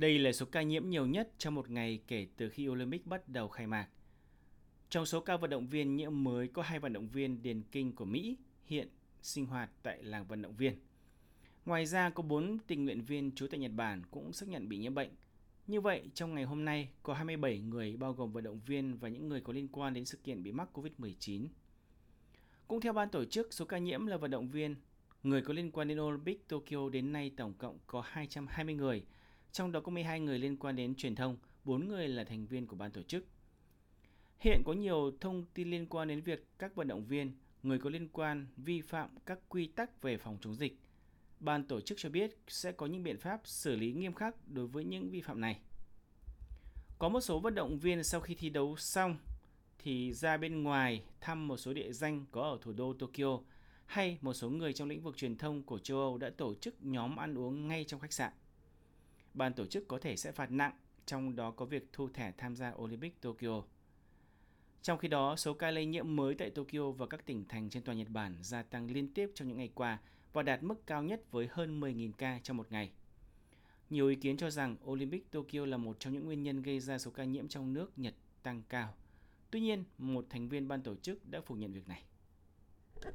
Đây là số ca nhiễm nhiều nhất trong một ngày kể từ khi Olympic bắt đầu khai mạc. Trong số ca vận động viên nhiễm mới có hai vận động viên điền kinh của Mỹ hiện sinh hoạt tại làng vận động viên. Ngoài ra có 4 tình nguyện viên trú tại Nhật Bản cũng xác nhận bị nhiễm bệnh. Như vậy, trong ngày hôm nay có 27 người bao gồm vận động viên và những người có liên quan đến sự kiện bị mắc COVID-19. Cũng theo ban tổ chức, số ca nhiễm là vận động viên, người có liên quan đến Olympic Tokyo đến nay tổng cộng có 220 người, trong đó có 12 người liên quan đến truyền thông, 4 người là thành viên của ban tổ chức. Hiện có nhiều thông tin liên quan đến việc các vận động viên, người có liên quan vi phạm các quy tắc về phòng chống dịch. Ban tổ chức cho biết sẽ có những biện pháp xử lý nghiêm khắc đối với những vi phạm này. Có một số vận động viên sau khi thi đấu xong thì ra bên ngoài thăm một số địa danh có ở thủ đô Tokyo hay một số người trong lĩnh vực truyền thông của châu Âu đã tổ chức nhóm ăn uống ngay trong khách sạn. Ban tổ chức có thể sẽ phạt nặng, trong đó có việc thu thẻ tham gia Olympic Tokyo. Trong khi đó, số ca lây nhiễm mới tại Tokyo và các tỉnh thành trên toàn Nhật Bản gia tăng liên tiếp trong những ngày qua và đạt mức cao nhất với hơn 10.000 ca trong một ngày. Nhiều ý kiến cho rằng Olympic Tokyo là một trong những nguyên nhân gây ra số ca nhiễm trong nước Nhật tăng cao. Tuy nhiên, một thành viên ban tổ chức đã phủ nhận việc này.